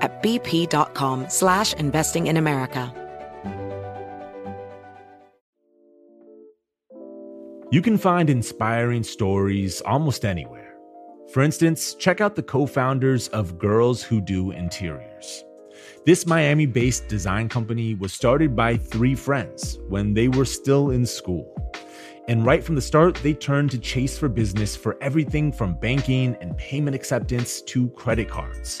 at bp.com slash investing in America. You can find inspiring stories almost anywhere. For instance, check out the co-founders of Girls Who Do Interiors. This Miami based design company was started by three friends when they were still in school. And right from the start, they turned to Chase for Business for everything from banking and payment acceptance to credit cards.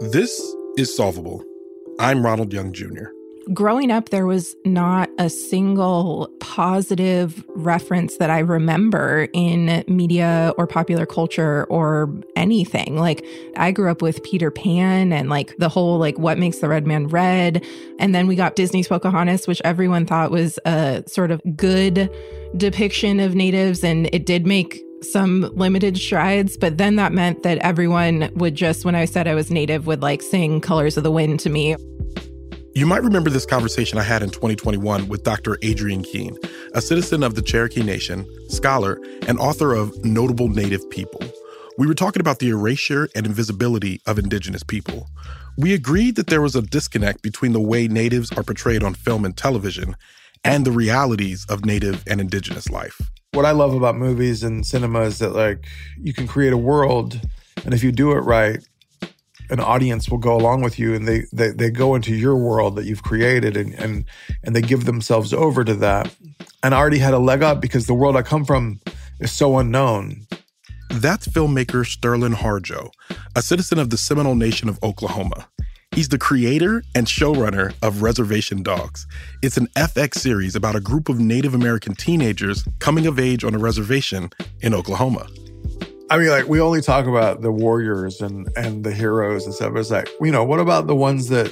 This is Solvable. I'm Ronald Young Jr growing up, there was not a single positive reference that I remember in media or popular culture or anything. Like, I grew up with Peter Pan and like the whole, like, what makes the red man red? And then we got Disney's Pocahontas, which everyone thought was a sort of good depiction of natives. And it did make some limited strides, but then that meant that everyone would just, when I said I was native, would like sing Colors of the Wind to me. You might remember this conversation I had in 2021 with Dr. Adrienne Keene, a citizen of the Cherokee Nation, scholar, and author of Notable Native People. We were talking about the erasure and invisibility of Indigenous people. We agreed that there was a disconnect between the way Natives are portrayed on film and television and the realities of Native and Indigenous life. What I love about movies and cinema is that, like, you can create a world, and if you do it right, an audience will go along with you and they, they they go into your world that you've created and and and they give themselves over to that. And I already had a leg up because the world I come from is so unknown. That's filmmaker Sterlin Harjo, a citizen of the Seminole Nation of Oklahoma. He's the creator and showrunner of Reservation Dogs. It's an FX series about a group of Native American teenagers coming of age on a reservation in Oklahoma. I mean, like we only talk about the warriors and and the heroes and stuff. It's like, you know, what about the ones that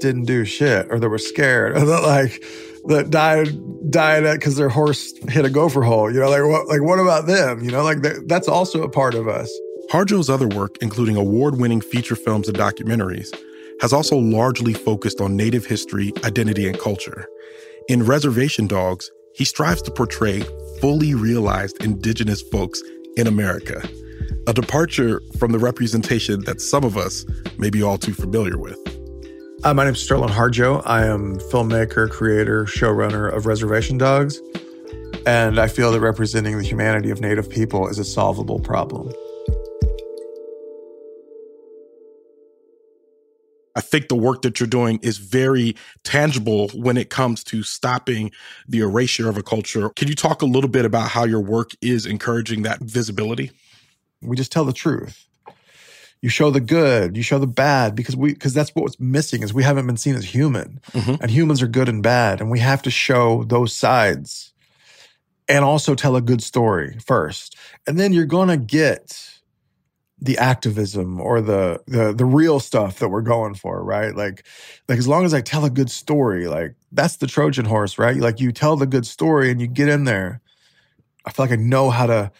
didn't do shit or that were scared or that like that died died because their horse hit a gopher hole? You know, like what like what about them? You know, like that's also a part of us. Harjo's other work, including award-winning feature films and documentaries, has also largely focused on Native history, identity, and culture. In Reservation Dogs, he strives to portray fully realized Indigenous folks in America, a departure from the representation that some of us may be all too familiar with. Uh, my name is Sterlin Harjo. I am filmmaker, creator, showrunner of Reservation Dogs, and I feel that representing the humanity of Native people is a solvable problem. I think the work that you're doing is very tangible when it comes to stopping the erasure of a culture. Can you talk a little bit about how your work is encouraging that visibility? We just tell the truth. You show the good, you show the bad because we because that's what's missing is we haven't been seen as human. Mm-hmm. And humans are good and bad and we have to show those sides and also tell a good story first. And then you're going to get the activism or the the the real stuff that we're going for, right? Like like as long as I tell a good story, like that's the Trojan horse, right? Like you tell the good story and you get in there. I feel like I know how to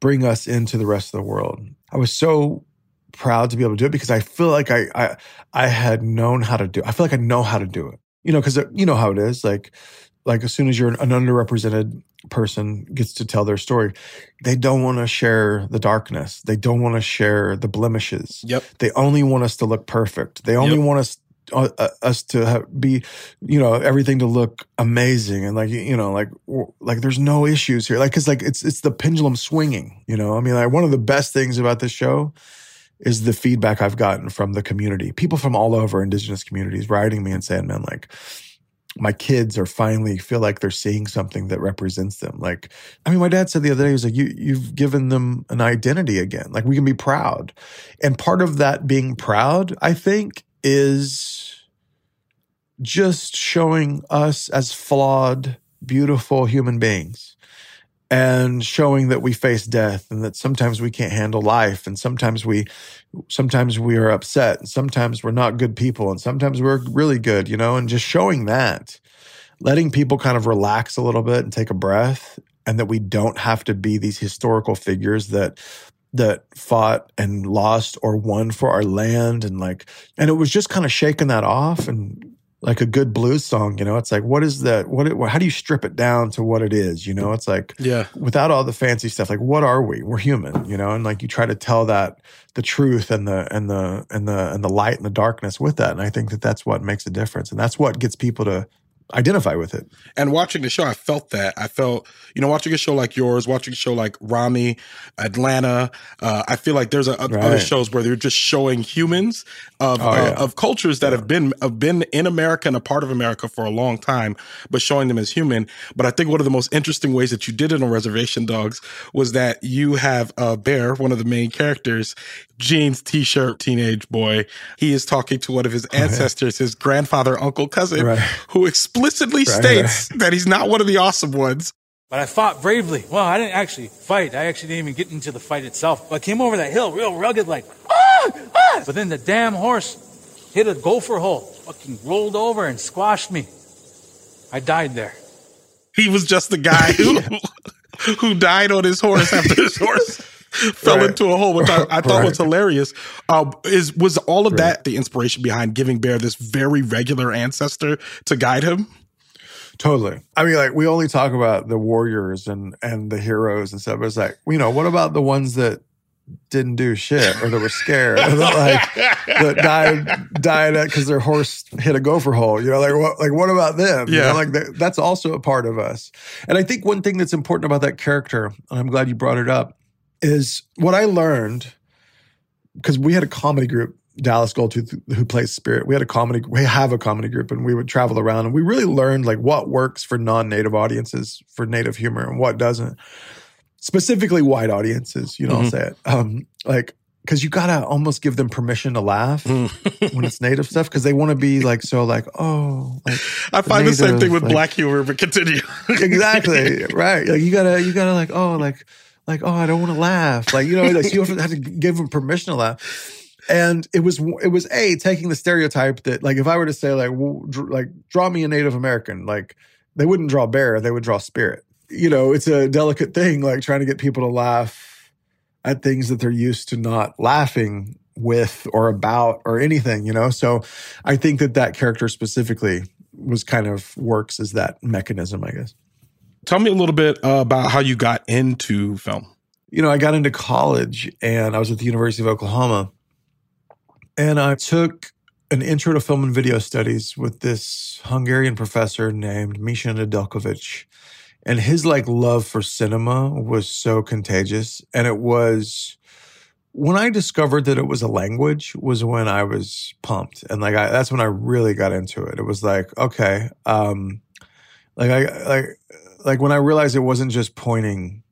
bring us into the rest of the world. I was so proud to be able to do it because I feel like I I I had known how to do. It. I feel like I know how to do it. you know, because you know how it is. Like, like as soon as you're an underrepresented person gets to tell their story, they don't want to share the darkness. They don't want to share the blemishes. Yep. They only want us to look perfect. They only Yep. want us uh, uh, us to have, be, you know, everything to look amazing and like you know, like like there's no issues here. Like, cause like it's it's the pendulum swinging. You know, I mean, like one of the best things about this show is the feedback I've gotten from the community. People from all over indigenous communities writing me and saying, man, like my kids are finally feel like they're seeing something that represents them. Like, I mean, my dad said the other day, he was like, you, you've given them an identity again. Like we can be proud. And part of that being proud, I think, is just showing us as flawed, beautiful human beings and showing that we face death and that sometimes we can't handle life and sometimes we sometimes we are upset and sometimes we're not good people and sometimes we're really good you know and just showing that letting people kind of relax a little bit and take a breath and that we don't have to be these historical figures that that fought and lost or won for our land and like and it was just kind of shaking that off and like a good blues song you know? It's like what is that? What it, how do you strip it down to what it is you know? It's like Yeah. without all the fancy stuff like what are we? We're human you know? And like you try to tell that the truth and the and the and the and the light and the darkness with that. And i think that that's what makes a difference. And that's what gets people to identify with it And watching the show, I felt that. I felt, you know, watching a show like yours, watching a show like Ramy, Atlanta. Uh, I feel like there's a, other Right. shows where they're just showing humans of Oh, uh, yeah. of cultures that have been have been in America and a part of America for a long time, but showing them as human. But I think one of the most interesting ways that you did it on Reservation Dogs was that you have uh, Bear, one of the main characters, jeans, t-shirt, teenage boy. He is talking to one of his ancestors, his grandfather, uncle, cousin, Oh, Right. who explicitly Right, states that he's not one of the awesome ones. But I fought bravely. Well, I didn't actually fight. I actually didn't even get into the fight itself. But I came over that hill real rugged, like, ah, ah. But then the damn horse hit a gopher hole, fucking rolled over and squashed me. I died there. He was just the guy who who died on his horse after his horse fell Right. into a hole, which I, I thought Right. was hilarious. Uh, is was all of that the inspiration behind giving Bear this very regular ancestor to guide him? Totally. I mean, like we only talk about the warriors and and the heroes and stuff. But it's like, you know, what about the ones that didn't do shit or that were scared or that like that died died because their horse hit a gopher hole? You know, like what like what about them? You know, Yeah. like that, that's also a part of us. And I think one thing that's important about that character, and I'm glad you brought it up, is what I learned because we had a comedy group Dallas Goldtooth, who plays Spirit. We had a comedy, we have a comedy group, and we would travel around, and we really learned like what works for non-native audiences for native humor and what doesn't. Specifically, white audiences. You know, I'll Mhm. say it. Um, like because you gotta almost give them permission to laugh when it's native stuff because they want to be like so like oh like I find the same thing with like- black humor, but continue. exactly right. Like you gotta you gotta like oh like like oh I don't want to laugh like you know like you have to give them permission to laugh. And it was it was a taking the stereotype that like if I were to say like like draw me a Native American like they wouldn't draw bear they would draw spirit. You know it's a delicate thing like trying to get people to laugh at things that they're used to not laughing with or about or anything. You know so I think that that character specifically was kind of works as that mechanism I guess. Tell me a little bit uh, about how you got into film. you know, I got into college and I was at the University of Oklahoma. And I took an intro to film and video studies with this Hungarian professor named Misha Nedeljkovic. And his like love for cinema was so contagious. And it was when I discovered that it was a language was when I was pumped. And like I, that's when I really got into it. It was like, okay, um, like I like like when I realized it wasn't just pointing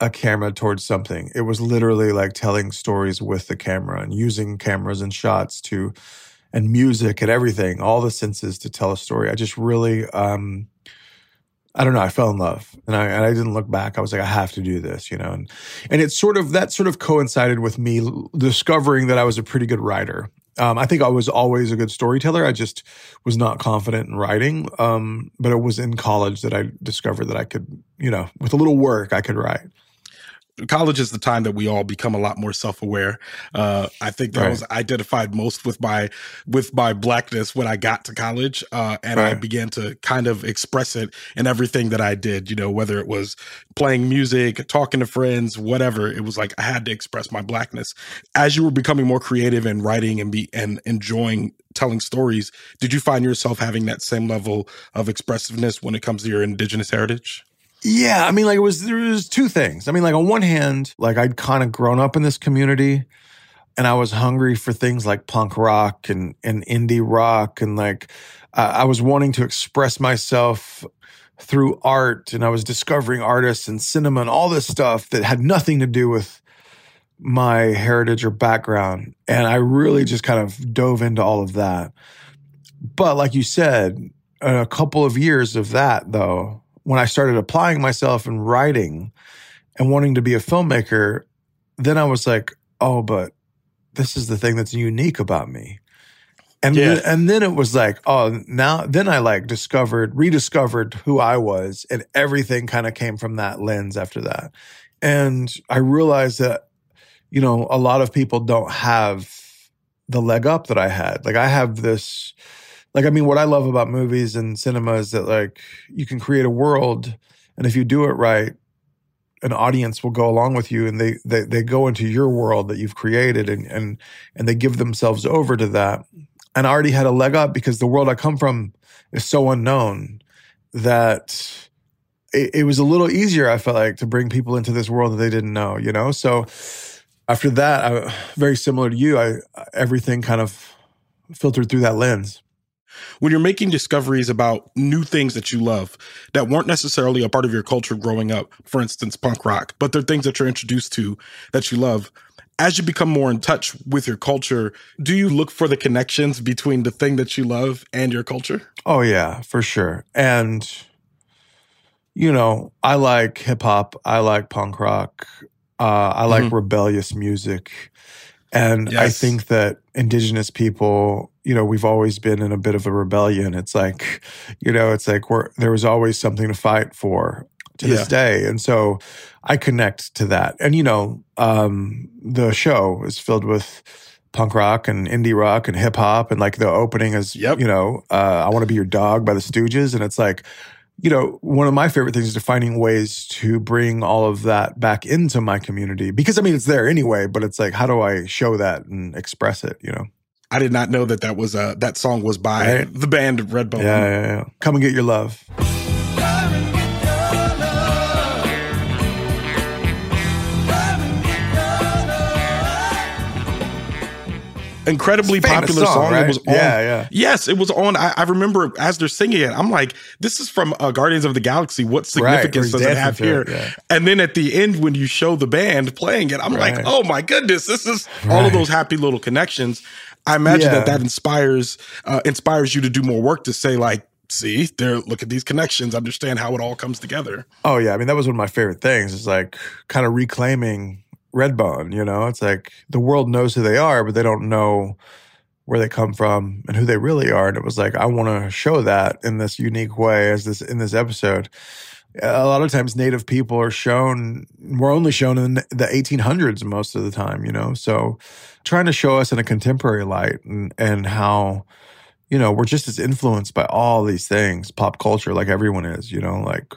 a camera towards something. It was literally like telling stories with the camera and using cameras and shots to and music and everything, all the senses to tell a story. I just really um I don't know, I fell in love. And I and I didn't look back. I was like I have to do this, you know. And and it's sort of that sort of coincided with me discovering that I was a pretty good writer. Um, I think I was always a good storyteller. I just was not confident in writing. Um, but it was in college that I discovered that I could, you know, with a little work, I could write. College is the time that we all become a lot more self-aware. Uh, I think that Right. was identified most with my with my blackness when I got to college, uh, and I began to kind of express it in everything that I did. You know, whether it was playing music, talking to friends, whatever. It was like I had to express my blackness. As you were becoming more creative and writing and be and enjoying telling stories, did you find yourself having that same level of expressiveness when it comes to your indigenous heritage? Yeah, I mean, like it was there was two things. I mean, like on one hand, like I'd kind of grown up in this community, and I was hungry for things like punk rock and and indie rock, and like uh, I was wanting to express myself through art, and I was discovering artists and cinema and all this stuff that had nothing to do with my heritage or background, and I really just kind of dove into all of that. But like you said, a couple of years of that though when I started applying myself and writing and wanting to be a filmmaker, then I was like, oh, but this is the thing that's unique about me. And Yeah. then, and then it was like, oh, now then I like discovered, rediscovered who I was, and everything kind of came from that lens after that. And I realized that, you know, a lot of people don't have the leg up that I had. Like I have this like I mean what I love about movies and cinema is that like you can create a world and if you do it right an audience will go along with you and they they they go into your world that you've created and and and they give themselves over to that. And I already had a leg up because the world I come from is so unknown that it, it was a little easier I felt like to bring people into this world that they didn't know, you know? So after that, I, very similar to you, I everything kind of filtered through that lens. When you're making discoveries about new things that you love that weren't necessarily a part of your culture growing up, for instance, punk rock, but they're things that you're introduced to that you love. As you become more in touch with your culture, do you look for the connections between the thing that you love and your culture? Oh yeah, for sure. And you know, I like hip hop. I like punk rock. Uh, I like Mhm. rebellious music, and I think that indigenous people, you know, we've always been in a bit of a rebellion. It's like, you know, it's like we're there was always something to fight for to Yeah. this day, and so I connect to that. And you know, um, the show is filled with punk rock and indie rock and hip hop, and like the opening is, Yep. you know, uh, I want to be your dog by the Stooges, and it's like. You know, one of my favorite things is finding ways to bring all of that back into my community because I mean, it's there anyway, but it's like, how do I show that and express it, you know? I did not know that that was uh, that song was by Right. the band Redbone. Yeah, yeah, yeah. Come and get your love. incredibly It's a famous popular song, song. It was on. Yeah, yeah. Yes, it was on. I, I remember as they're singing it, I'm like, this is from uh, Guardians of the Galaxy. What significance where does it have here? it, yeah. And then at the end, when you show the band playing it, I'm like, oh my goodness, this is all of those happy little connections. I imagine Yeah. that that inspires uh, inspires you to do more work to say like, see, there, look at these connections, understand how it all comes together. Oh yeah, I mean that was one of my favorite things. It's like kind of reclaiming Redbone. You know, it's like the world knows who they are, but they don't know where they come from and who they really are. And it was like I want to show that in this unique way as this in this episode. A lot of times, Native people are shown. We're only shown in the 1800s most of the time. You know, so trying to show us in a contemporary light and and how you know we're just as influenced by all these things, pop culture, like everyone is. You know, like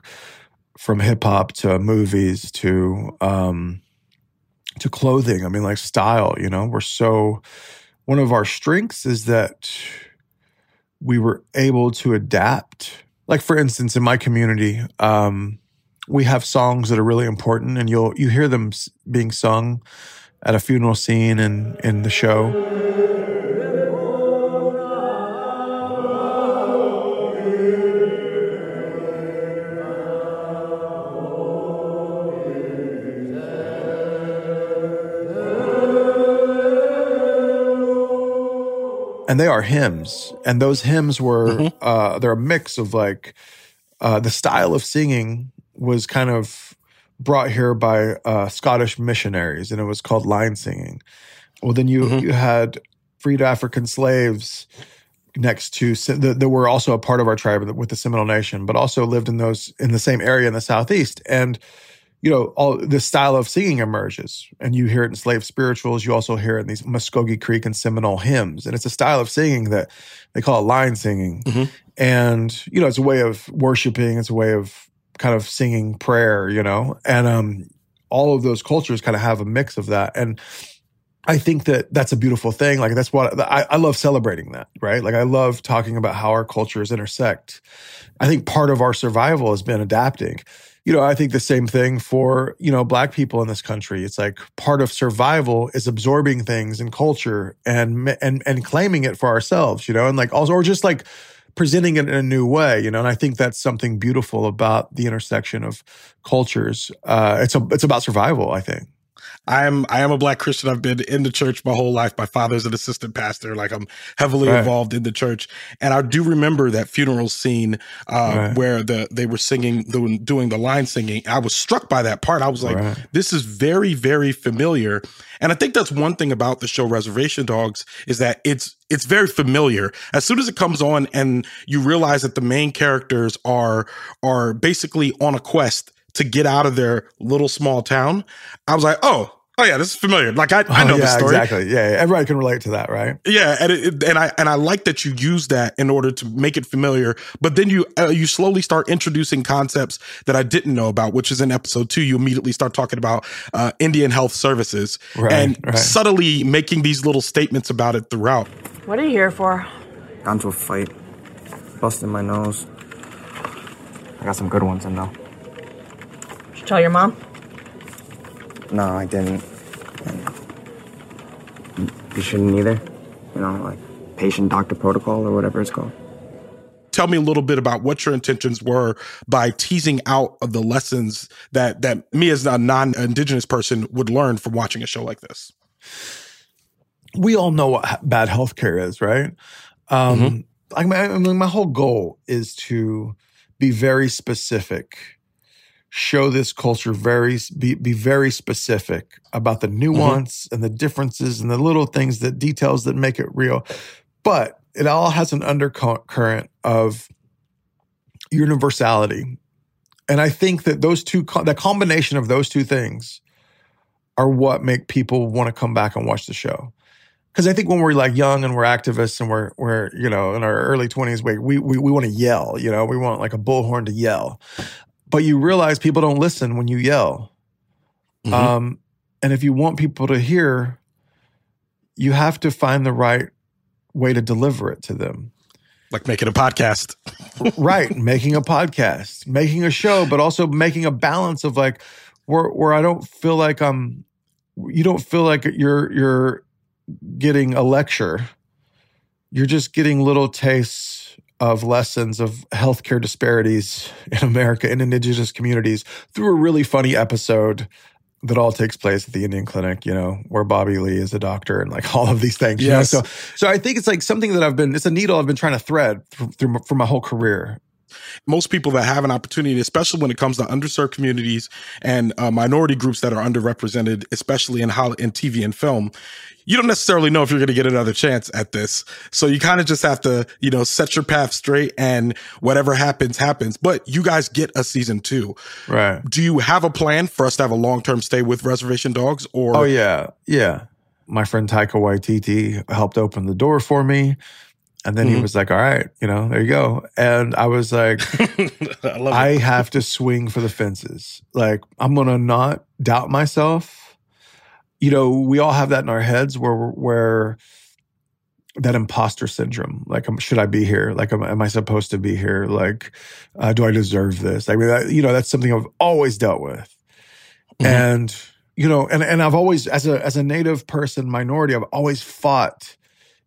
from hip hop to movies to um to clothing. I mean, like style, you know, we're so one of our strengths is that we were able to adapt. Like for instance, in my community, um, we have songs that are really important and you'll you hear them being sung at a funeral scene and in the show. and they are hymns and those hymns were uh they're a mix of like uh the style of singing was kind of brought here by uh scottish missionaries and it was called line singing well then you you had freed african slaves next to that, that were also a part of our tribe with the seminole nation but also lived in those in the same area in the southeast and you know, all this style of singing emerges. And you hear it in slave spirituals. You also hear it in these Muskogee Creek and Seminole hymns. And it's a style of singing that they call it line singing. And, you know, it's a way of worshiping, it's a way of kind of singing prayer, you know, and um, all of those cultures kind of have a mix of that. And I think that that's a beautiful thing. Like that's what I, I love celebrating that, right? Like I love talking about how our cultures intersect. I think part of our survival has been adapting. You know, I think the same thing for, you know, black people in this country. It's like part of survival is absorbing things and culture and and and claiming it for ourselves, you know, and like also or just like presenting it in a new way, you know. And I think that's something beautiful about the intersection of cultures. Uh, it's a, it's about survival. I think. I am I am a black Christian. I've been in the church my whole life. My father's an assistant pastor. Like I'm heavily Right. involved in the church, and I do remember that funeral scene uh, Right. where the they were singing, doing, doing the line singing. I was struck by that part. I was like, Right. this is very very familiar, and I think that's one thing about the show Reservation Dogs is that it's it's very familiar. As soon as it comes on, and you realize that the main characters are are basically on a quest to get out of their little small town, I was like, oh. Oh yeah, this is familiar. Like I, I Oh, know yeah, the story. exactly. Yeah, yeah, everybody can relate to that, right? Yeah, and it, it- and I and I like that you use that in order to make it familiar. But then you uh, you slowly start introducing concepts that I didn't know about, which is in episode two. You immediately start talking about uh, Indian Health Services Right, and right. subtly making these little statements about it throughout. What are you here for? Got to a fight, busted my nose. I got some good ones in though. Should tell your mom? No, I didn't. And you- you shouldn't either. You know, like patient doctor protocol or whatever it's called. Tell me a little bit about what your intentions were by teasing out of the lessons that that me as a non-indigenous person would learn from watching a show like this. we all know what bad healthcare is, right? Um, I, mean, I mean, my whole goal is to be very specific, show this culture very be be very specific about the mm-hmm. nuance and the differences and the little things, that details that make it real. But it all has an undercurrent of universality, and I think that those two, the combination of those two things, are what make people want to come back and watch the show. Because I think when we're like young and we're activists and we're we're you know in our early twenties, we we we, we want to yell, you know, we want like a bullhorn to yell, but you realize people don't listen when you yell, Mhm. um, and if you want people to hear, you have to find the right way to deliver it to them. Like making a podcast. right, making a podcast, making a show, but also making a balance of like where where I don't feel like I'm you don't feel like you're you're getting a lecture. You're just getting little tastes of lessons of healthcare disparities in America in indigenous communities through a really funny episode that all takes place at the Indian clinic, you know, where Bobby Lee is a doctor and like all of these things. you know? So so I think it's like something that I've been it's a needle I've been trying to thread through, through for my whole career. Most people that have an opportunity, especially when it comes to underserved communities and uh, minority groups that are underrepresented, especially in Hol- in TV and film, you don't necessarily know if you're going to get another chance at this. So you kind of just have to, you know, set your path straight, and whatever happens, happens. But you guys get a season two. Right. Do you have a plan for us to have a long term stay with Reservation Dogs? Or Oh yeah, yeah. My friend Taika Waititi helped open the door for me, and then he Mhm. was like, "All right, you know, there you go." And I was like, I "I have to swing for the fences. Like I'm gonna not doubt myself." You know, we all have that in our heads where where that imposter syndrome. Like, um, should I be here? Like, am, am I supposed to be here? Like, uh, do I deserve this? I mean, that, you know, that's something I've always dealt with Mhm. and you know and and I've always as a as a native person minority I've always fought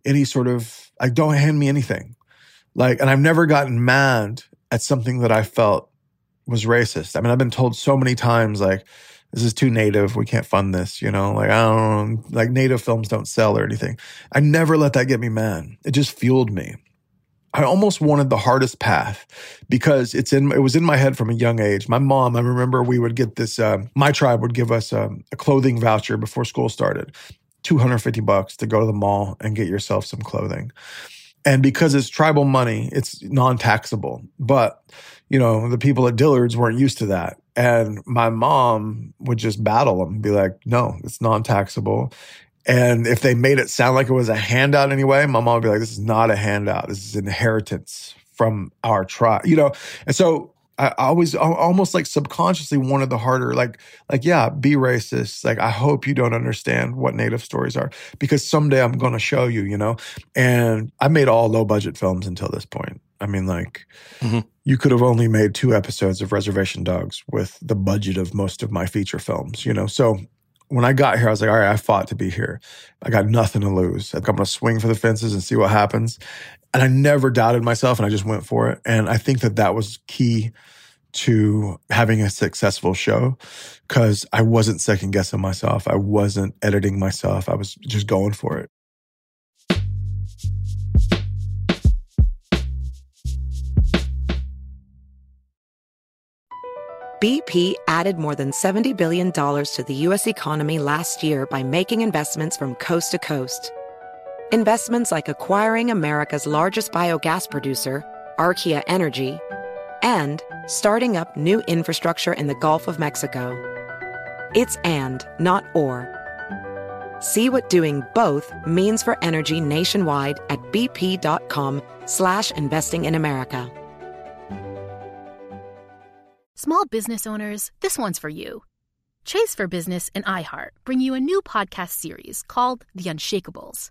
any sort of like don't hand me anything. Like and I've never gotten mad at something that I felt was racist. I mean I've been told so many times like this is too native. We can't fund this you know? Like I don't like native films don't sell or anything. I never let that get me mad. It just fueled me. I almost wanted the hardest path because it's in it was in my head from a young age. My mom, I remember we would get this. Um, my tribe would give us um, a clothing voucher before school started, two hundred fifty bucks to go to the mall and get yourself some clothing. And because it's tribal money, it's non taxable. But, you know, the people at Dillard's weren't used to that. And my mom would just battle them be like, no, it's non taxable. And if they made it sound like it was a handout anyway, my mom would be like, this is not a handout. This is inheritance from our tribe, you know? And so I always almost like subconsciously wanted the harder, like, like, yeah, be racist. Like, I hope you don't understand what native stories are because someday I'm going to show you, you know? And I made all low budget films until this point. I mean, like, mm-hmm. you could have only made two episodes of Reservation Dogs with the budget of most of my feature films, you know? So when I got here, I was like, all right, I fought to be here. I got nothing to lose. I'm going to swing for the fences and see what happens. And I never doubted myself and I just went for it. And I think that that was key to having a successful show because I wasn't second guessing myself. I wasn't editing myself. I was just going for it. BP added more than $70 billion to the U.S. economy last year by making investments from coast to coast Investments like acquiring America's largest biogas producer, Archaea Energy, and starting up new infrastructure in the Gulf of Mexico. It's and, not or. See what doing both means for energy nationwide at bp.com slash investing in America. Small business owners, this one's for you. Chase for Business and iHeart bring you a new podcast series called The Unshakables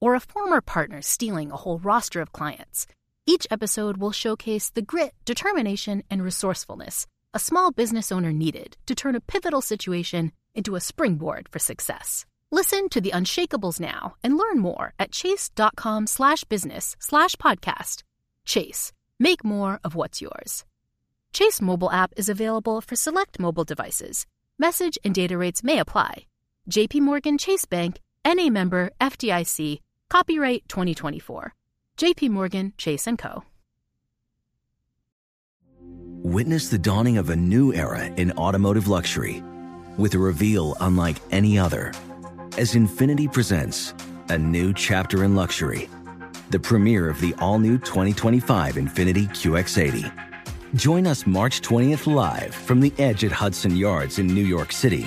or a former partner stealing a whole roster of clients. Each episode will showcase the grit, determination, and resourcefulness a small business owner needed to turn a pivotal situation into a springboard for success. Listen to the Unshakables now and learn more at chase.com slash business slash podcast. Chase, make more of what's yours. Chase mobile app is available for select mobile devices. Message and data rates may apply. JP Morgan Chase Bank, NA member FDIC, Copyright 2024. JP Morgan Chase & Co. Witness the dawning of a new era in automotive luxury with a reveal unlike any other as Infiniti presents a new chapter in luxury, the premiere of the all-new 2025 Infiniti QX80. Join us March 20th live from the edge at Hudson Yards in New York City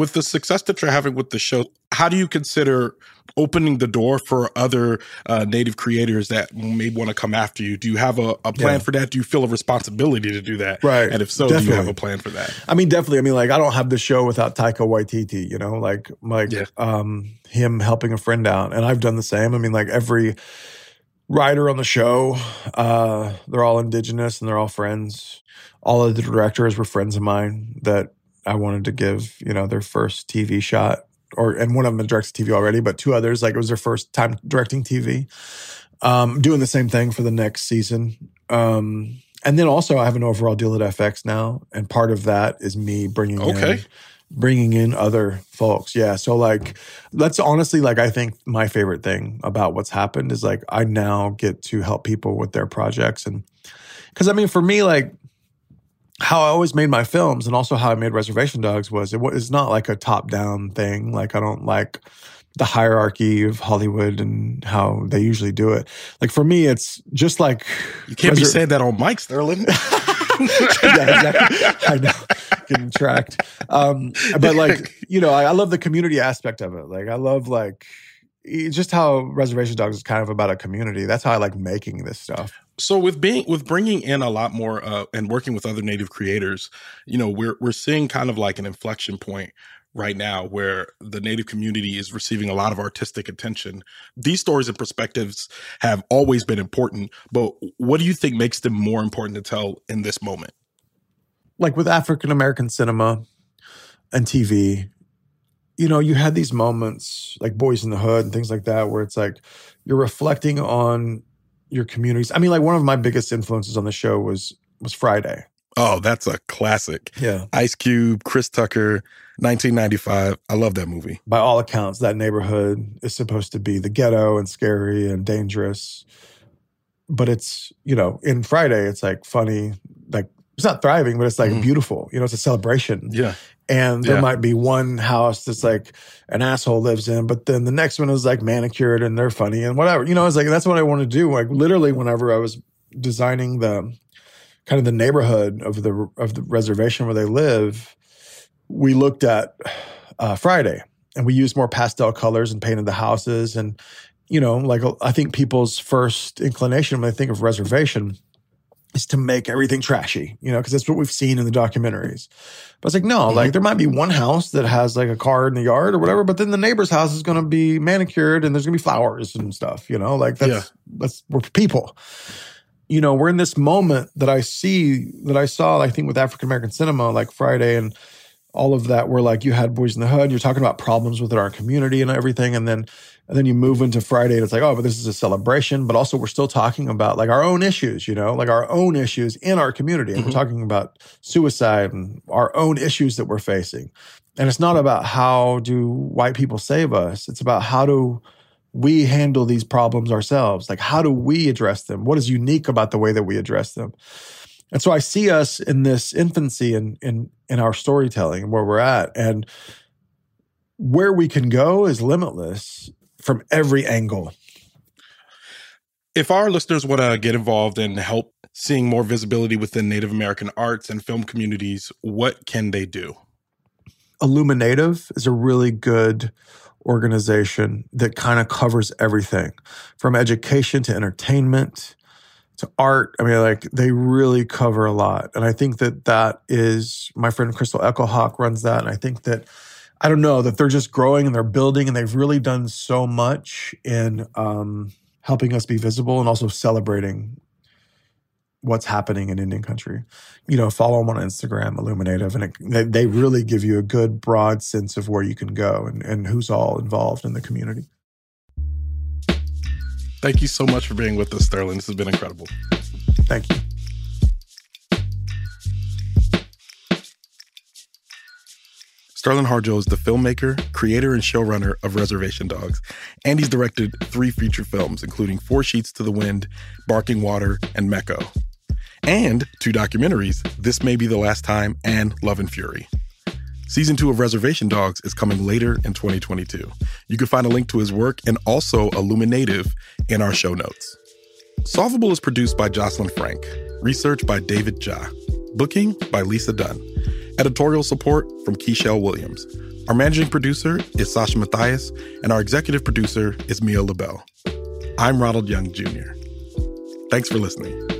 With the success that you're having with the show, how do you consider opening the door for other uh, native creators that may want to come after you? Do you have a, a plan yeah. for that? Do you feel a responsibility to do that? Right. And if so, definitely. do you have a plan for that? I mean, definitely. I mean, like I don't have the show without Taika Waititi. You know, like like yeah. um, him helping a friend out, and I've done the same. I mean, like every writer on the show, uh, they're all indigenous and they're all friends. All of the directors were friends of mine that I wanted to give, you know, their first TV shot, or and one of them directs TV already, but two others like it was their first time directing TV. Um, doing the same thing for the next season. Um, and then also I have an overall deal at FX now, and part of that is me bringing okay. in bringing in other folks. Yeah, so like that's honestly like I think my favorite thing about what's happened is like I now get to help people with their projects and because I mean for me like how I always made my films and also how I made Reservation Dogs was it was not like a top down thing. Like I don't like the hierarchy of Hollywood and how they usually do it. Like for me, it's just like you can't be saying that on Mike Sterlin. yeah, exactly. I know, getting tracked. Um, but like, you know, I, I love the community aspect of it. Like, I love like just how Reservation Dogs is kind of about a community. That's how I like making this stuff. So with being with bringing in a lot more uh, and working with other native creators, you know, we're we're seeing kind of like an inflection point right now where the native community is receiving a lot of artistic attention. These stories and perspectives have always been important, but what do you think makes them more important to tell in this moment? Like with African American cinema and TV, you know, you had these moments like Boys in the Hood and things like that where it's like you're reflecting on your communities. I mean, like one of my biggest influences on the show was was Friday. Oh, that's a classic. Yeah. Ice Cube, Chris Tucker, 1995. I love that movie. By all accounts, that neighborhood is supposed to be the ghetto and scary and dangerous. But it's, you know, in Friday, it's like funny, it's not thriving, but it's like mm. beautiful. You know, it's a celebration. Yeah. And there yeah. might be one house that's like an asshole lives in, but then the next one is like manicured and they're funny and whatever. You know, it's like that's what I want to do. Like literally, whenever I was designing the kind of the neighborhood of the of the reservation where they live, we looked at uh, Friday and we used more pastel colors and painted the houses and you know like I think people's first inclination when they think of reservation is to make everything trashy, you know, because that's what we've seen in the documentaries. But it's like, no, mm-hmm. like there might be one house that has like a car in the yard or whatever, but then the neighbor's house is going to be manicured and there's going to be flowers and stuff, you know, like that's, yeah. that's, we're people you know, we're in this moment that I see that I saw, I think, with African American cinema, like Friday and all of that, where like you had Boys in the Hood, you're talking about problems within our community and everything, and then and then you move into Friday and it's like, oh, but this is a celebration, but also we're still talking about like our own issues, you know, like our own issues in our community, and mm-hmm. we're talking about suicide and our own issues that we're facing, and it's not about how do white people save us, it's about how do we handle these problems ourselves? Like, how do we address them? What is unique about the way that we address them? And so I see us in this infancy in in in our storytelling and where we're at, and where we can go is limitless from every angle. If our listeners want to get involved and help seeing more visibility within Native American arts and film communities, what can they do? Illuminative is a really good organization that kind of covers everything from education to entertainment to art. I mean, like they really cover a lot. And I think that that is my friend Crystal Echohawk runs that. And I think that, I don't know, that they're just growing and they're building and they've really done so much in um, helping us be visible and also celebrating what's happening in Indian country. You know, follow them on Instagram, Illuminative, and it, they, they really give you a good broad sense of where you can go and, and who's all involved in the community. Thank you so much for being with us, Sterlin. This has been incredible. Thank you. Sterlin Harjo is the filmmaker, creator, and showrunner of Reservation Dogs, and he's directed three feature films, including Four Sheets to the Wind, Barking Water, and Mekko and two documentaries, This May Be the Last Time and Love and Fury. Season two of Reservation Dogs is coming later in 2022. You can find a link to his work and also Illuminative in our show notes. Solvable is produced by Jocelyn Frank, research by David Zha, booking by Lisa Dunn, editorial support from Keishel Williams. Our managing producer is Sasha Matthias, and our executive producer is Mia Lobel. I'm Ronald Young Jr. Thanks for listening.